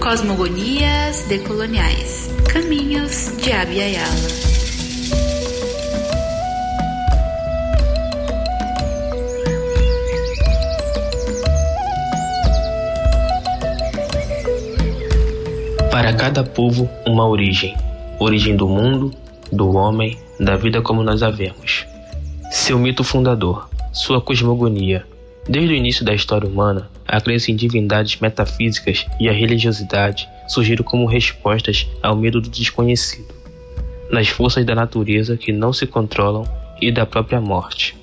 Cosmogonias decoloniais Caminhos de Abiyala Para cada povo, uma origem. Origem do mundo, do homem, da vida como nós a vemos. Seu mito fundador, sua cosmogonia, Desde o início da história humana, a crença em divindades metafísicas e a religiosidade surgiram como respostas ao medo do desconhecido, nas forças da natureza que não se controlam e da própria morte.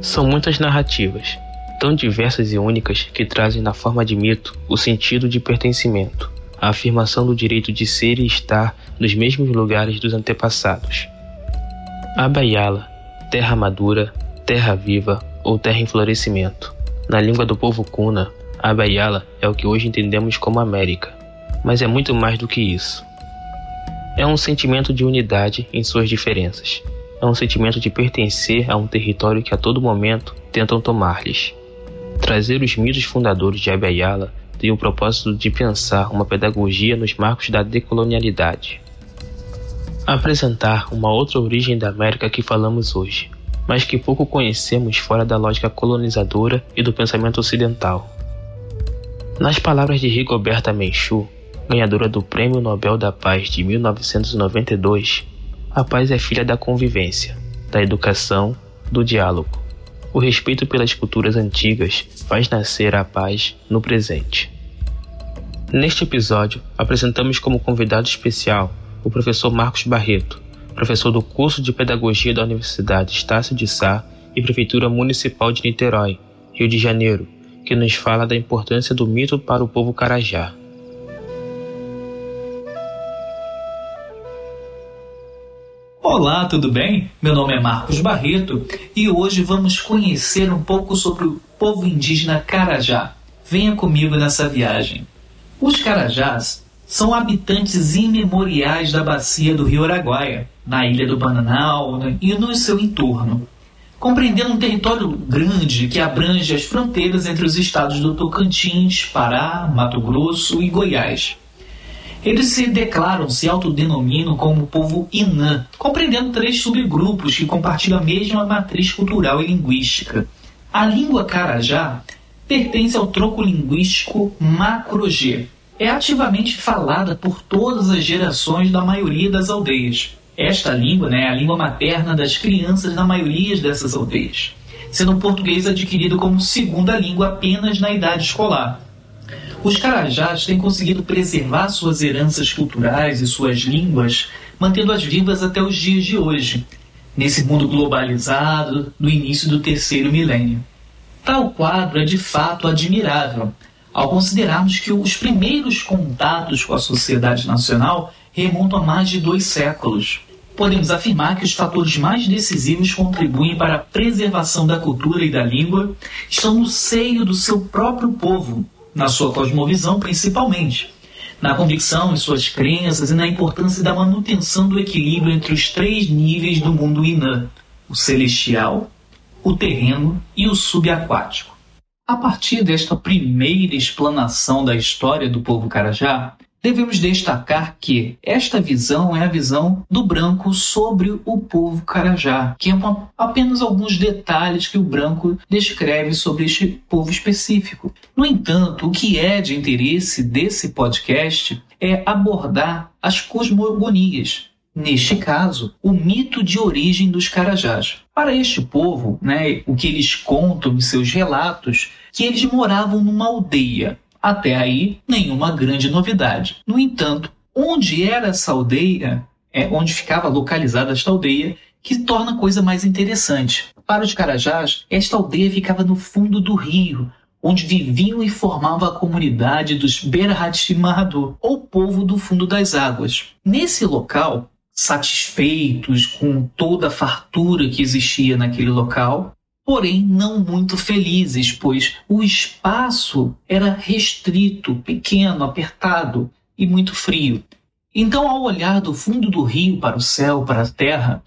São muitas narrativas, tão diversas e únicas que trazem na forma de mito o sentido de pertencimento, a afirmação do direito de ser e estar nos mesmos lugares dos antepassados. Abayala, terra madura, terra viva, ou terra em florescimento. Na língua do povo Kuna, Abayala é o que hoje entendemos como América, mas é muito mais do que isso. É um sentimento de unidade em suas diferenças. É um sentimento de pertencer a um território que a todo momento tentam tomar-lhes. Trazer os mitos fundadores de Abayala tem o propósito de pensar uma pedagogia nos marcos da decolonialidade. Apresentar uma outra origem da América que falamos hoje, mas que pouco conhecemos fora da lógica colonizadora e do pensamento ocidental. Nas palavras de Rigoberta Menchú, ganhadora do Prêmio Nobel da Paz de 1992, a paz é filha da convivência, da educação, do diálogo. O respeito pelas culturas antigas faz nascer a paz no presente. Neste episódio, apresentamos como convidado especial o professor Marcos Barreto, professor do curso de Pedagogia da Universidade Estácio de Sá e Prefeitura Municipal de Niterói, Rio de Janeiro, que nos fala da importância do mito para o povo Carajá. Olá, tudo bem? Meu nome é Marcos Barreto e hoje vamos conhecer um pouco sobre o povo indígena Carajá. Venha comigo nessa viagem. Os Carajás são habitantes imemoriais da bacia do rio Araguaia, na ilha do Bananal e no seu entorno, compreendendo um território grande que abrange as fronteiras entre os estados do Tocantins, Pará, Mato Grosso e Goiás. Eles se declaram, se autodenominam como povo Inã, compreendendo três subgrupos que compartilham a mesma matriz cultural e linguística. A língua Carajá pertence ao troco linguístico Macro-G, é ativamente falada por todas as gerações da maioria das aldeias. Esta língua né, é a língua materna das crianças na maioria dessas aldeias, sendo o português adquirido como segunda língua apenas na idade escolar. Os carajás têm conseguido preservar suas heranças culturais e suas línguas, mantendo-as vivas até os dias de hoje, nesse mundo globalizado no início do terceiro milênio. Tal quadro é de fato admirável, ao considerarmos que os primeiros contatos com a sociedade nacional remontam a mais de dois séculos. Podemos afirmar que os fatores mais decisivos contribuem para a preservação da cultura e da língua estão no seio do seu próprio povo, na sua cosmovisão principalmente, na convicção em suas crenças e na importância da manutenção do equilíbrio entre os três níveis do mundo Inã: o celestial, o terreno e o subaquático. A partir desta primeira explanação da história do povo Carajá, devemos destacar que esta visão é a visão do branco sobre o povo Carajá, que é apenas alguns detalhes que o branco descreve sobre este povo específico. No entanto, o que é de interesse desse podcast é abordar as cosmogonias, neste caso, o mito de origem dos Carajás. Para este povo, né, o que eles contam em seus relatos, que eles moravam numa aldeia. Até aí, nenhuma grande novidade. No entanto, onde era essa aldeia, é onde ficava localizada esta aldeia, que torna a coisa mais interessante. Para os Carajás, esta aldeia ficava no fundo do rio, onde viviam e formavam a comunidade dos Berhatimaradu, ou povo do fundo das águas. Nesse local, satisfeitos com toda a fartura que existia naquele local, porém não muito felizes, pois o espaço era restrito, pequeno, apertado e muito frio. Então, ao olhar do fundo do rio para o céu, para a terra,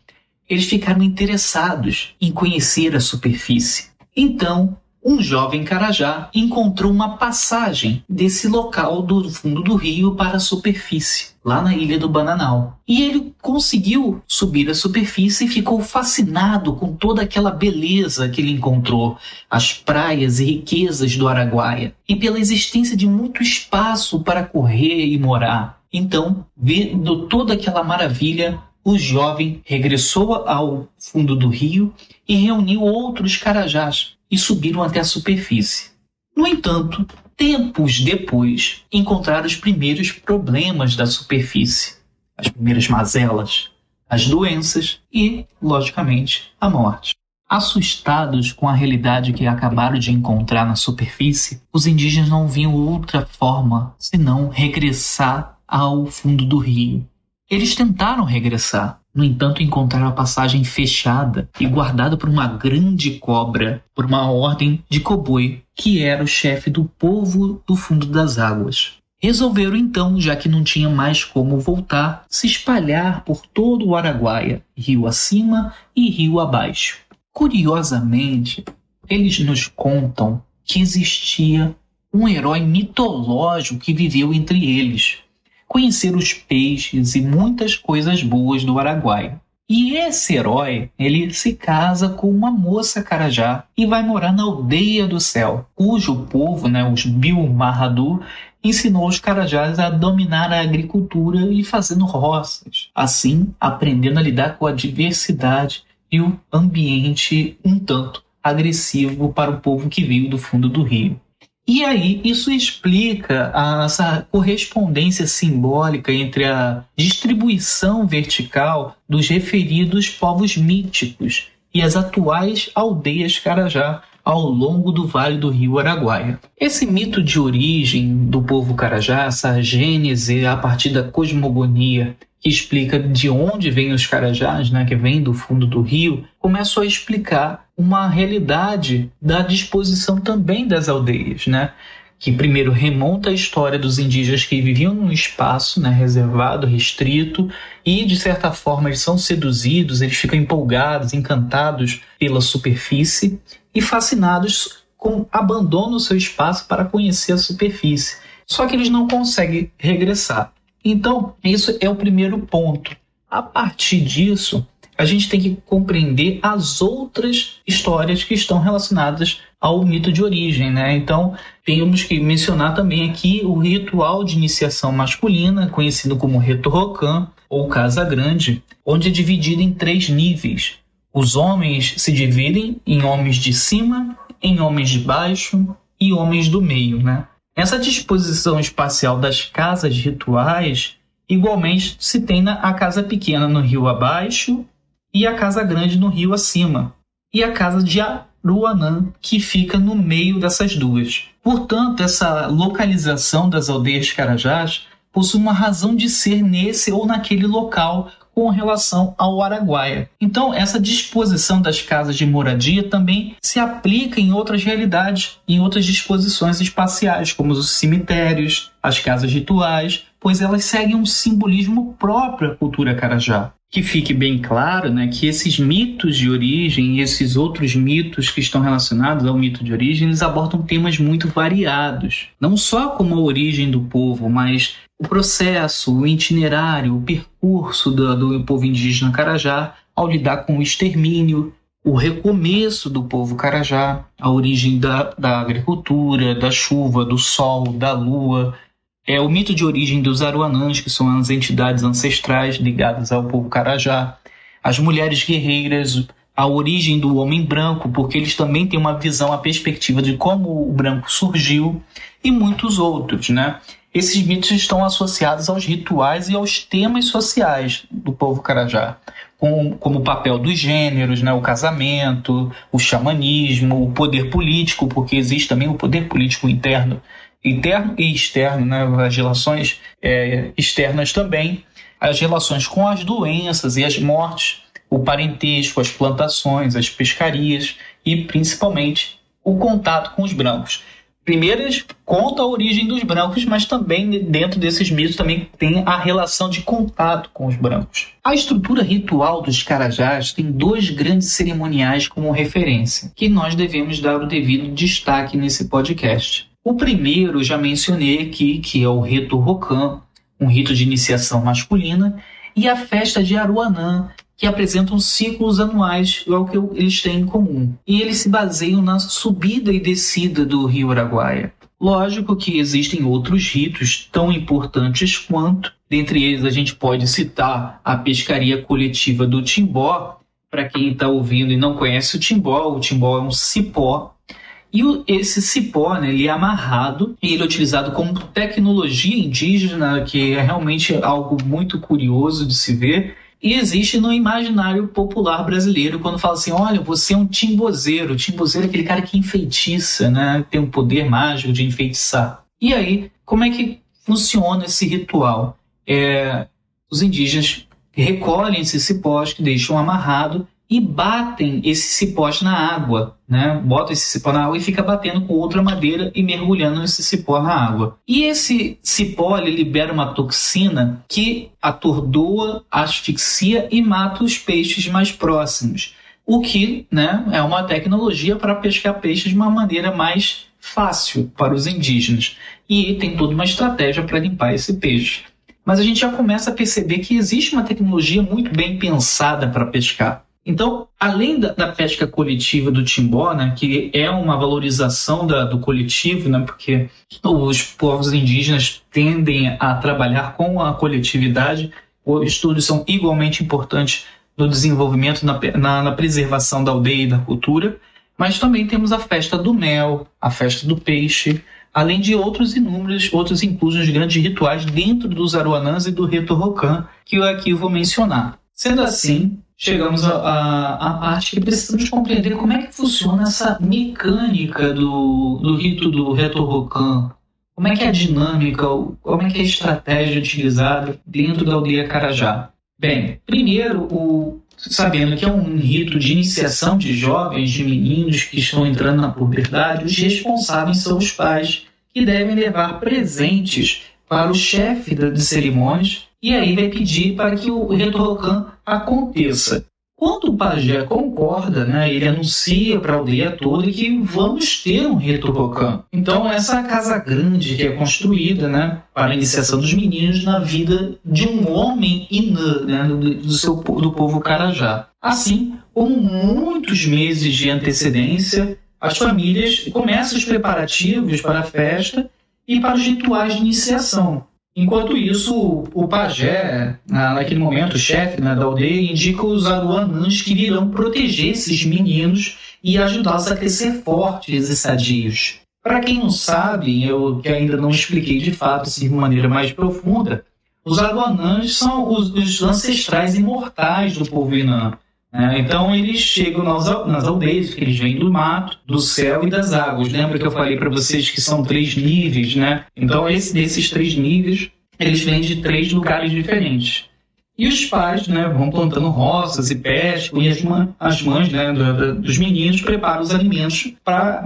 eles ficaram interessados em conhecer a superfície. Então, um jovem carajá encontrou uma passagem desse local do fundo do rio para a superfície, lá na ilha do Bananal. E ele conseguiu subir a superfície e ficou fascinado com toda aquela beleza que ele encontrou, as praias e riquezas do Araguaia, e pela existência de muito espaço para correr e morar. Então, vendo toda aquela maravilha, o jovem regressou ao fundo do rio e reuniu outros carajás e subiram até a superfície. No entanto, tempos depois, encontraram os primeiros problemas da superfície, as primeiras mazelas, as doenças e, logicamente, a morte. Assustados com a realidade que acabaram de encontrar na superfície, os indígenas não viam outra forma senão regressar ao fundo do rio. Eles tentaram regressar, no entanto, encontraram a passagem fechada e guardada por uma grande cobra, por uma ordem de Coboi, que era o chefe do povo do fundo das águas. Resolveram então, já que não tinha mais como voltar, se espalhar por todo o Araguaia, rio acima e rio abaixo. Curiosamente, eles nos contam que existia um herói mitológico que viveu entre eles, conhecer os peixes e muitas coisas boas do Araguaia. E esse herói, ele se casa com uma moça carajá e vai morar na aldeia do céu, cujo povo, né, os Bilmarradu, ensinou os carajás a dominar a agricultura e fazendo roças, assim aprendendo a lidar com a diversidade e o ambiente um tanto agressivo para o povo que veio do fundo do rio. E aí, isso explica a, essa correspondência simbólica entre a distribuição vertical dos referidos povos míticos e as atuais aldeias Carajá ao longo do Vale do Rio Araguaia. Esse mito de origem do povo Carajá, essa gênese a partir da cosmogonia que explica de onde vêm os carajás, né, que vem do fundo do rio, começou a explicar uma realidade da disposição também das aldeias, né? que primeiro remonta a história dos indígenas que viviam num espaço né, reservado, restrito, e de certa forma eles são seduzidos, eles ficam empolgados, encantados pela superfície e fascinados com abandonam o seu espaço para conhecer a superfície. Só que eles não conseguem regressar. Então, isso é o primeiro ponto. A partir disso, a gente tem que compreender as outras histórias que estão relacionadas ao mito de origem, né? Então, temos que mencionar também aqui o ritual de iniciação masculina, conhecido como Reto Rocan ou Casa Grande, onde é dividido em três níveis. Os homens se dividem em homens de cima, em homens de baixo e homens do meio, né? Essa disposição espacial das casas rituais igualmente se tem na a casa pequena no rio abaixo e a casa grande no rio acima, e a casa de Aruanã, que fica no meio dessas duas. Portanto, essa localização das aldeias Carajás possui uma razão de ser nesse ou naquele local com relação ao Araguaia. Então, essa disposição das casas de moradia também se aplica em outras realidades, em outras disposições espaciais, como os cemitérios, as casas rituais, pois elas seguem um simbolismo próprio à cultura carajá. Que fique bem claro né, que esses mitos de origem e esses outros mitos que estão relacionados ao mito de origem, eles abordam temas muito variados. Não só como a origem do povo, mas o processo, o itinerário, o percurso do, do povo indígena Carajá ao lidar com o extermínio, o recomeço do povo Carajá, a origem da, da agricultura, da chuva, do sol, da lua, é o mito de origem dos Aruanãs, que são as entidades ancestrais ligadas ao povo Carajá, as mulheres guerreiras, a origem do homem branco, porque eles também têm uma visão, a perspectiva de como o branco surgiu, e muitos outros, né? Esses mitos estão associados aos rituais e aos temas sociais do povo Carajá, como, como o papel dos gêneros, né, o casamento, o xamanismo, o poder político, porque existe também o poder político interno, interno e externo, né, as relações é, externas também, as relações com as doenças e as mortes, o parentesco, as plantações, as pescarias e principalmente o contato com os brancos. Primeiro, eles contam a origem dos brancos, mas também dentro desses mitos também tem a relação de contato com os brancos. A estrutura ritual dos carajás tem dois grandes cerimoniais como referência, que nós devemos dar o devido destaque nesse podcast. O primeiro, já mencionei aqui, que é o rito Rocan, um rito de iniciação masculina, e a festa de Aruanã, que apresentam ciclos anuais, é o que eles têm em comum. E eles se baseiam na subida e descida do rio Araguaia. Lógico que existem outros ritos tão importantes quanto, dentre eles a gente pode citar a pescaria coletiva do Timbó. Para quem está ouvindo e não conhece o Timbó, o Timbó é um cipó e esse cipó, né, ele é amarrado e ele é utilizado como tecnologia indígena, que é realmente algo muito curioso de se ver e existe no imaginário popular brasileiro quando fala assim: olha, você é um timbozeiro. O timbozeiro é aquele cara que enfeitiça, né? tem um poder mágico de enfeitiçar. E aí, como é que funciona esse ritual? É, os indígenas recolhem esse cipós que deixam amarrado e batem esse cipó na água, né? Bota esse cipó na água e fica batendo com outra madeira e mergulhando esse cipó na água. E esse cipó libera uma toxina que atordoa, asfixia e mata os peixes mais próximos. O que, né, é uma tecnologia para pescar peixes de uma maneira mais fácil para os indígenas. E tem toda uma estratégia para limpar esse peixe. Mas a gente já começa a perceber que existe uma tecnologia muito bem pensada para pescar. Então, além da, da, pesca coletiva do timbó, né, que é uma valorização da, do coletivo, né, porque os povos indígenas tendem a trabalhar com a coletividade, os estudos são igualmente importantes no desenvolvimento, na, na, na preservação da aldeia e da cultura, mas também temos a festa do mel, a festa do peixe, além de outros inúmeros, outros inclusos grandes rituais dentro dos Aruanãs e do Reto Rocan, que eu aqui vou mencionar. Sendo assim, chegamos à parte que precisamos compreender como é que funciona essa mecânica do, do rito do Rocan. Como é que é a dinâmica, como é que é a estratégia utilizada dentro da aldeia Carajá? Bem, primeiro, o, sabendo que é um rito de iniciação de jovens, de meninos que estão entrando na puberdade, os responsáveis são os pais, que devem levar presentes para o chefe de cerimônias e aí vai pedir para que o Retorrocan aconteça. Quando o pajé concorda, né, ele anuncia para a aldeia toda que vamos ter um Retorrocan. Então, essa casa grande que é construída né, para a iniciação dos meninos na vida de um homem inã, né, do, seu, do povo Carajá. Assim, com muitos meses de antecedência, as famílias começam os preparativos para a festa e para os rituais de iniciação. Enquanto isso, o pajé, naquele momento, o chefe né, da aldeia, indica os aruanãs que virão proteger esses meninos e ajudá-los a crescer fortes e sadios. Para quem não sabe, eu que ainda não expliquei de fato assim, de maneira mais profunda, os aruanãs são os, os ancestrais imortais do povo inã. Né? Então eles chegam nas, aldeias, que eles vêm do mato, do céu e das águas. Lembra que eu falei para vocês que são três níveis, né? Então esse, desses três níveis, eles vêm de três lugares diferentes. E os pais né, vão plantando roças e pescam, e as, as mães né, do, do, dos meninos preparam os alimentos para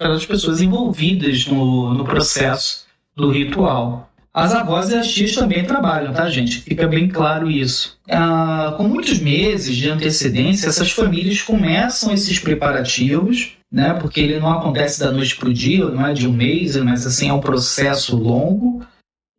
as pessoas envolvidas no, no processo do ritual. As avós e as tias também trabalham, tá, gente? Fica bem claro isso. Ah, com muitos meses de antecedência, essas famílias começam esses preparativos, né? Porque ele não acontece da noite para o dia, não é de um mês, mas assim é um processo longo.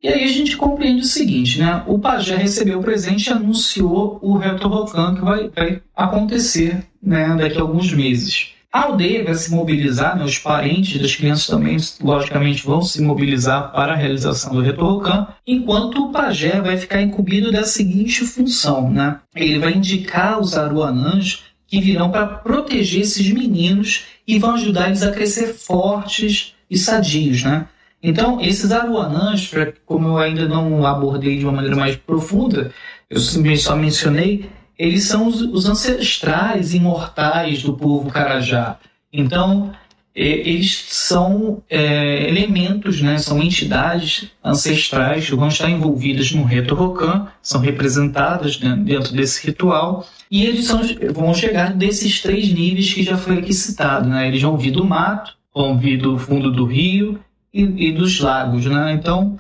E aí a gente compreende o seguinte, né? O pajé recebeu o presente e anunciou o retorrocan que vai, vai acontecer né, daqui a alguns meses. A aldeia vai se mobilizar, né, os parentes das crianças também, logicamente, vão se mobilizar para a realização do retorrocan, enquanto o pajé vai ficar incumbido da seguinte função, né? Ele vai indicar os aruanãs que virão para proteger esses meninos e vão ajudar eles a crescer fortes e sadios, né? Então, esses aruanãs, como eu ainda não abordei de uma maneira mais profunda, eu simplesmente só mencionei, eles são os, os ancestrais imortais do povo Carajá. Então, eles são é, elementos, né, são entidades ancestrais que vão estar envolvidas no reto Rocan, são representadas dentro desse ritual, e eles são, vão chegar desses três níveis que já foi aqui citado. Né? Eles vão vir do mato, vão vir do fundo do rio e, e dos lagos, né? Então,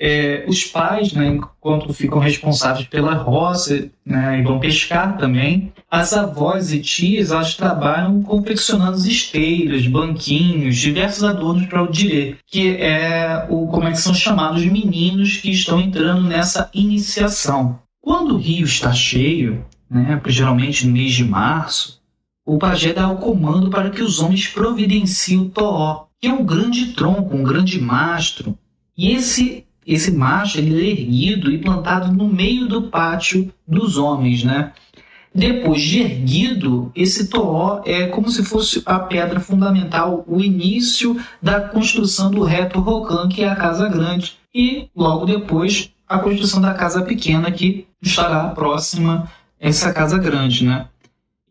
é, os pais, né, enquanto ficam responsáveis pela roça, né, e vão pescar também, as avós e tias, elas trabalham confeccionando esteiras, banquinhos, diversos adornos para o dirê, que é o como é que são chamados meninos que estão entrando nessa iniciação. Quando o rio está cheio, né, geralmente no mês de março, o pajé dá o comando para que os homens providenciem o toó, que é um grande tronco, um grande mastro, e esse esse macho ele é erguido e plantado no meio do pátio dos homens, né? Depois de erguido, esse toó é como se fosse a pedra fundamental, o início da construção do reto rocan, que é a casa grande, e logo depois a construção da casa pequena, que estará próxima a essa casa grande, né?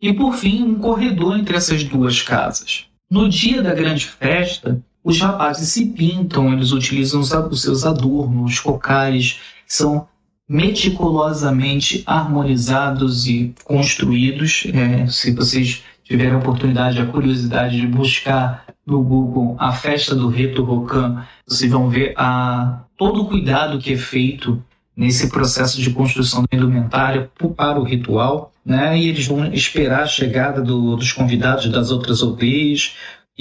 E por fim, um corredor entre essas duas casas. No dia da grande festa, os rapazes se pintam, eles utilizam os seus adornos, os cocais, são meticulosamente harmonizados e construídos. É, se vocês tiverem a oportunidade, a curiosidade de buscar no Google a festa do Reto Rocan, vocês vão ver a, todo o cuidado que é feito nesse processo de construção da indumentária para o ritual, né? E eles vão esperar a chegada do, dos convidados das outras aldeias,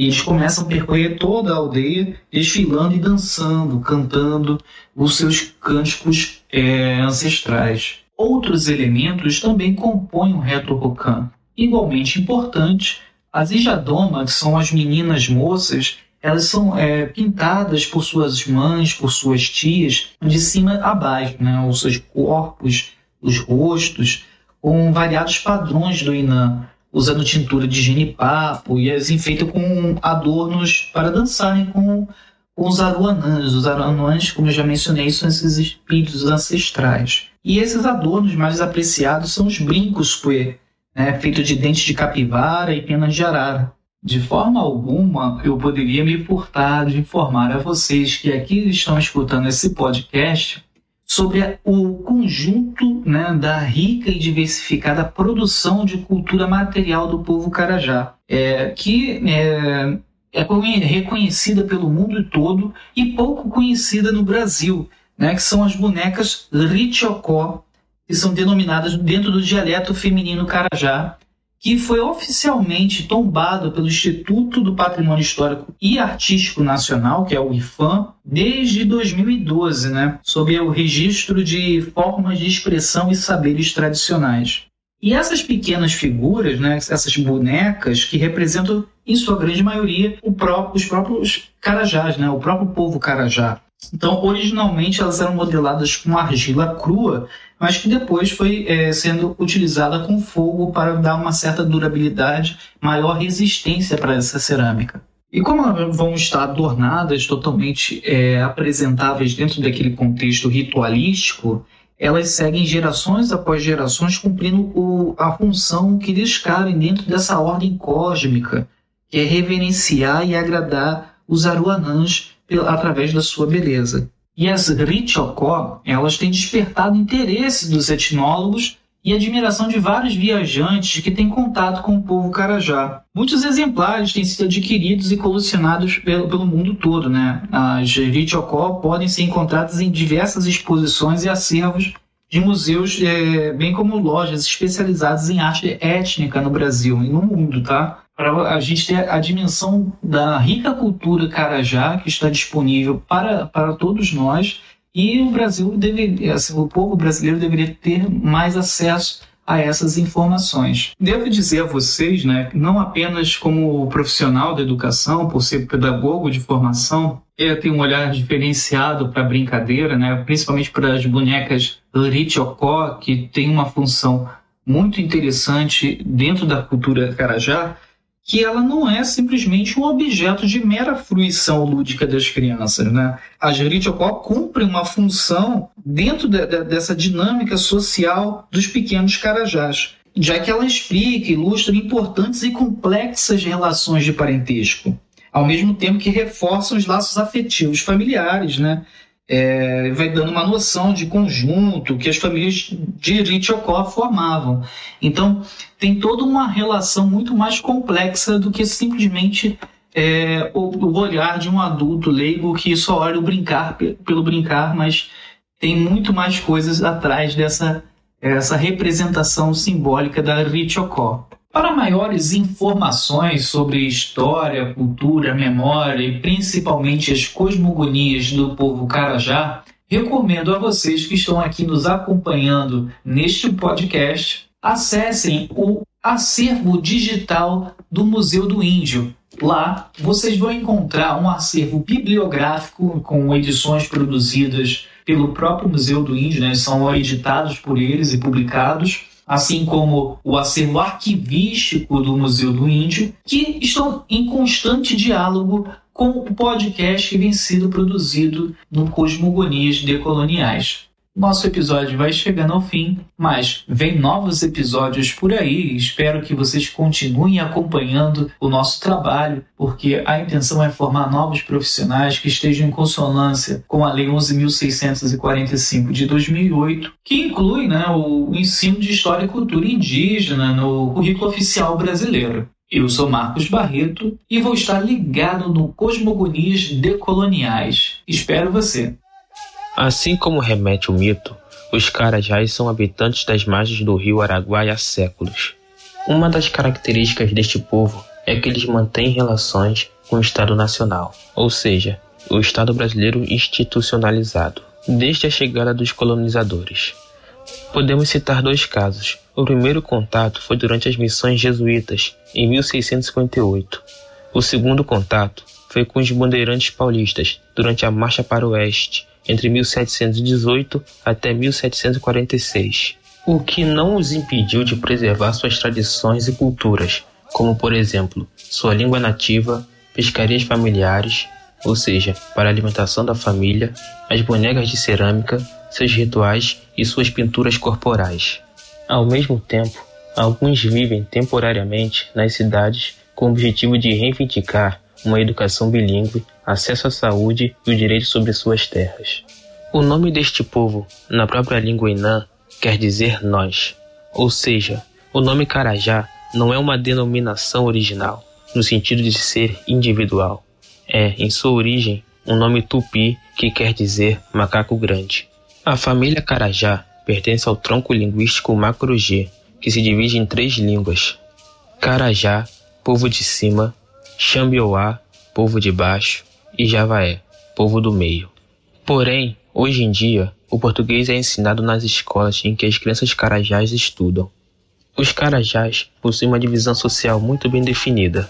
eles começam a percorrer toda a aldeia, desfilando e dançando, cantando os seus cânticos é, ancestrais. Outros elementos também compõem o reto rocan. Igualmente importante, as ijadoma, que são as meninas moças, elas são é, pintadas por suas mães, por suas tias, de cima a baixo, né? os seus corpos, os rostos, com variados padrões do Inã usando tintura de genipapo e as enfeitam com adornos para dançarem com, com os aruanãs. Os aruanãs, como eu já mencionei, são esses espíritos ancestrais. E esses adornos mais apreciados são os brincos que né, feitos de dentes de capivara e penas de arara. De forma alguma, eu poderia me furtar de informar a vocês que aqui estão escutando esse podcast sobre o conjunto né, da rica e diversificada produção de cultura material do povo Carajá, é, que é, é reconhecida pelo mundo todo e pouco conhecida no Brasil, né, que são as bonecas Richocó, que são denominadas dentro do dialeto feminino Carajá, que foi oficialmente tombado pelo Instituto do Patrimônio Histórico e Artístico Nacional, que é o IFAM, desde 2012, né, sob o registro de formas de expressão e saberes tradicionais. E essas pequenas figuras, né, essas bonecas, que representam, em sua grande maioria, próprio, os próprios carajás, né, o próprio povo carajá. Então, originalmente elas eram modeladas com argila crua, mas que depois foi é, sendo utilizada com fogo para dar uma certa durabilidade, maior resistência para essa cerâmica. E como vão estar adornadas, totalmente é, apresentáveis dentro daquele contexto ritualístico, elas seguem gerações após gerações cumprindo o, a função que lhes cabe dentro dessa ordem cósmica, que é reverenciar e agradar os aruanãs através da sua beleza. E as Richocó, elas têm despertado interesse dos etnólogos e admiração de vários viajantes que têm contato com o povo Carajá. Muitos exemplares têm sido adquiridos e colecionados pelo, pelo mundo todo. Né? As Richocó podem ser encontradas em diversas exposições e acervos de museus, é, bem como lojas especializadas em arte étnica no Brasil e no mundo, tá? Para a gente ter a dimensão da rica cultura Carajá que está disponível para, para todos nós e o Brasil deveria, assim, o povo brasileiro deveria ter mais acesso a essas informações. Devo dizer a vocês, né, não apenas como profissional da educação, por ser pedagogo de formação, eu tenho um olhar diferenciado para a brincadeira, né, principalmente para as bonecas Lirichocó, que tem uma função muito interessante dentro da cultura Carajá, que ela não é simplesmente um objeto de mera fruição lúdica das crianças. Né? A Jerichocó cumpre uma função dentro de, de, dessa dinâmica social dos pequenos carajás, já que ela explica e ilustra importantes e complexas relações de parentesco, ao mesmo tempo que reforçam os laços afetivos familiares, né? É, vai dando uma noção de conjunto que as famílias de Ritchokó formavam. Então, tem toda uma relação muito mais complexa do que simplesmente é, o, o, olhar de um adulto leigo que só olha o brincar pelo brincar, mas tem muito mais coisas atrás dessa essa representação simbólica da Richocó. Para maiores informações sobre história, cultura, memória e principalmente as cosmogonias do povo Carajá, recomendo a vocês que estão aqui nos acompanhando neste podcast, acessem o acervo digital do Museu do Índio. Lá vocês vão encontrar um acervo bibliográfico com edições produzidas pelo próprio Museu do Índio, né? são editados por eles e publicados, assim como o acervo arquivístico do Museu do Índio, que estão em constante diálogo com o podcast que vem sendo produzido no Cosmogonias Decoloniais. Nosso episódio vai chegando ao fim, mas vem novos episódios por aí. Espero que vocês continuem acompanhando o nosso trabalho, porque a intenção é formar novos profissionais que estejam em consonância com a Lei 11.645 de 2008, que inclui né, o ensino de História e Cultura Indígena no currículo oficial brasileiro. Eu sou Marcos Barreto e vou estar ligado no Cosmogonias Decoloniais. Espero você! Assim como remete o mito, os Carajás são habitantes das margens do rio Araguaia há séculos. Uma das características deste povo é que eles mantêm relações com o Estado Nacional, ou seja, o Estado brasileiro institucionalizado, desde a chegada dos colonizadores. Podemos citar dois casos. O primeiro contato foi durante as missões jesuítas, em 1658. O segundo contato foi com os bandeirantes paulistas, durante a Marcha para o Oeste, entre 1718 até 1746, o que não os impediu de preservar suas tradições e culturas, como por exemplo, sua língua nativa, pescarias familiares, ou seja, para a alimentação da família, as bonecas de cerâmica, seus rituais e suas pinturas corporais. Ao mesmo tempo, alguns vivem temporariamente nas cidades com o objetivo de reivindicar uma educação bilíngue, acesso à saúde e o direito sobre suas terras. O nome deste povo, na própria língua Inã, quer dizer nós, ou seja, o nome Carajá não é uma denominação original, no sentido de ser individual. É, em sua origem, um nome tupi que quer dizer macaco grande. A família Carajá pertence ao tronco linguístico Macro-G, que se divide em três línguas: Carajá, povo de cima, Xambioá, povo de baixo, e Javaé, povo do meio. Porém, hoje em dia, o português é ensinado nas escolas em que as crianças carajás estudam. Os carajás possuem uma divisão social muito bem definida.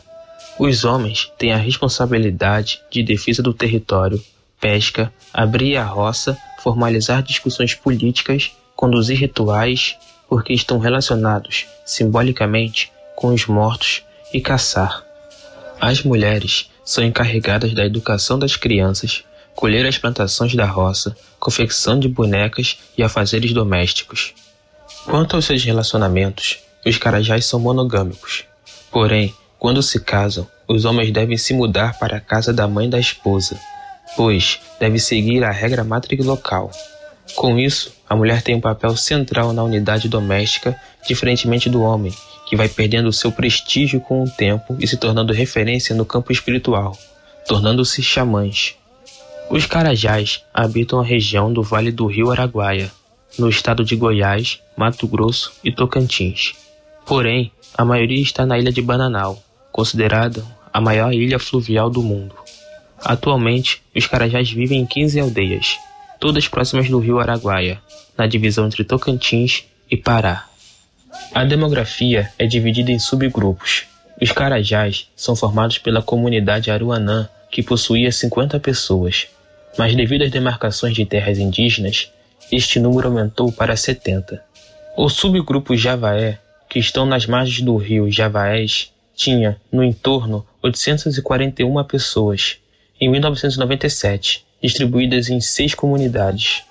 Os homens têm a responsabilidade de defesa do território, pesca, abrir a roça, formalizar discussões políticas, conduzir rituais, porque estão relacionados, simbolicamente, com os mortos e caçar. As mulheres são encarregadas da educação das crianças, colher as plantações da roça, confecção de bonecas e afazeres domésticos. Quanto aos seus relacionamentos, os carajás são monogâmicos. Porém, quando se casam, os homens devem se mudar para a casa da mãe da esposa, pois deve seguir a regra local. Com isso, a mulher tem um papel central na unidade doméstica, diferentemente do homem, que vai perdendo seu prestígio com o tempo e se tornando referência no campo espiritual, tornando-se xamãs. Os Carajás habitam a região do Vale do Rio Araguaia, no estado de Goiás, Mato Grosso e Tocantins. Porém, a maioria está na ilha de Bananal, considerada a maior ilha fluvial do mundo. Atualmente, os Carajás vivem em 15 aldeias, todas próximas do rio Araguaia, na divisão entre Tocantins e Pará. A demografia é dividida em subgrupos. Os Carajás são formados pela comunidade Aruanã, que possuía 50 pessoas, mas devido às demarcações de terras indígenas, este número aumentou para 70. O subgrupo Javaé, que estão nas margens do rio Javaés, tinha, no entorno, 841 pessoas, em 1997, distribuídas em seis comunidades.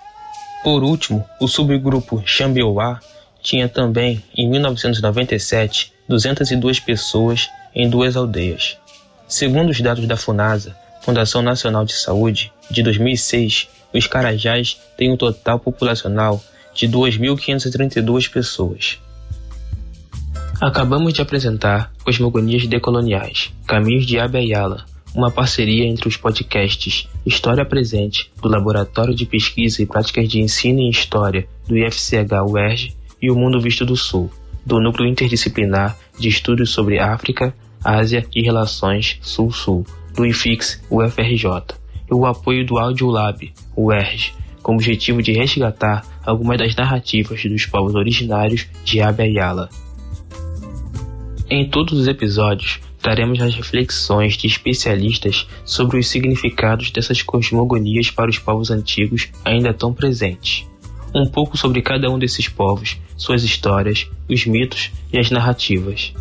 Por último, o subgrupo Xambioá tinha também, em 1997, 202 pessoas em duas aldeias. Segundo os dados da FUNASA, Fundação Nacional de Saúde, de 2006, os Carajás têm um total populacional de 2.532 pessoas. Acabamos de apresentar Cosmogonias Decoloniais, Caminhos de Abeyala, uma parceria entre os podcasts História Presente, do Laboratório de Pesquisa e Práticas de Ensino em História do IFCH UERJ e o Mundo Visto do Sul, do Núcleo Interdisciplinar de Estudos sobre África, Ásia e Relações Sul-Sul, do IFIX UFRJ, e o apoio do Audiolab, UERJ, com o objetivo de resgatar algumas das narrativas dos povos originários de Abya Em todos os episódios, traremos as reflexões de especialistas sobre os significados dessas cosmogonias para os povos antigos ainda tão presentes. Um pouco sobre cada um desses povos, suas histórias, os mitos e as narrativas.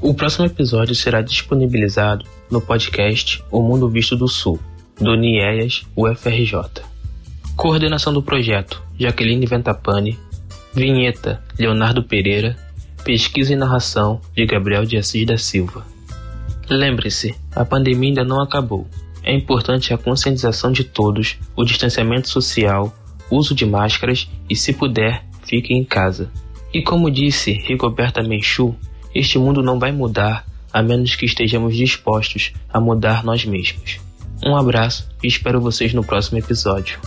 O próximo episódio será disponibilizado no podcast O Mundo Visto do Sul, do NIEAS UFRJ. Coordenação do projeto: Jaqueline Ventapani. Vinheta: Leonardo Pereira. Pesquisa e narração de Gabriel de Assis da Silva. Lembre-se, a pandemia ainda não acabou. É importante a conscientização de todos, o distanciamento social, uso de máscaras e, se puder, fique em casa. E como disse Rigoberta Menchú, este mundo não vai mudar a menos que estejamos dispostos a mudar nós mesmos. Um abraço e espero vocês no próximo episódio.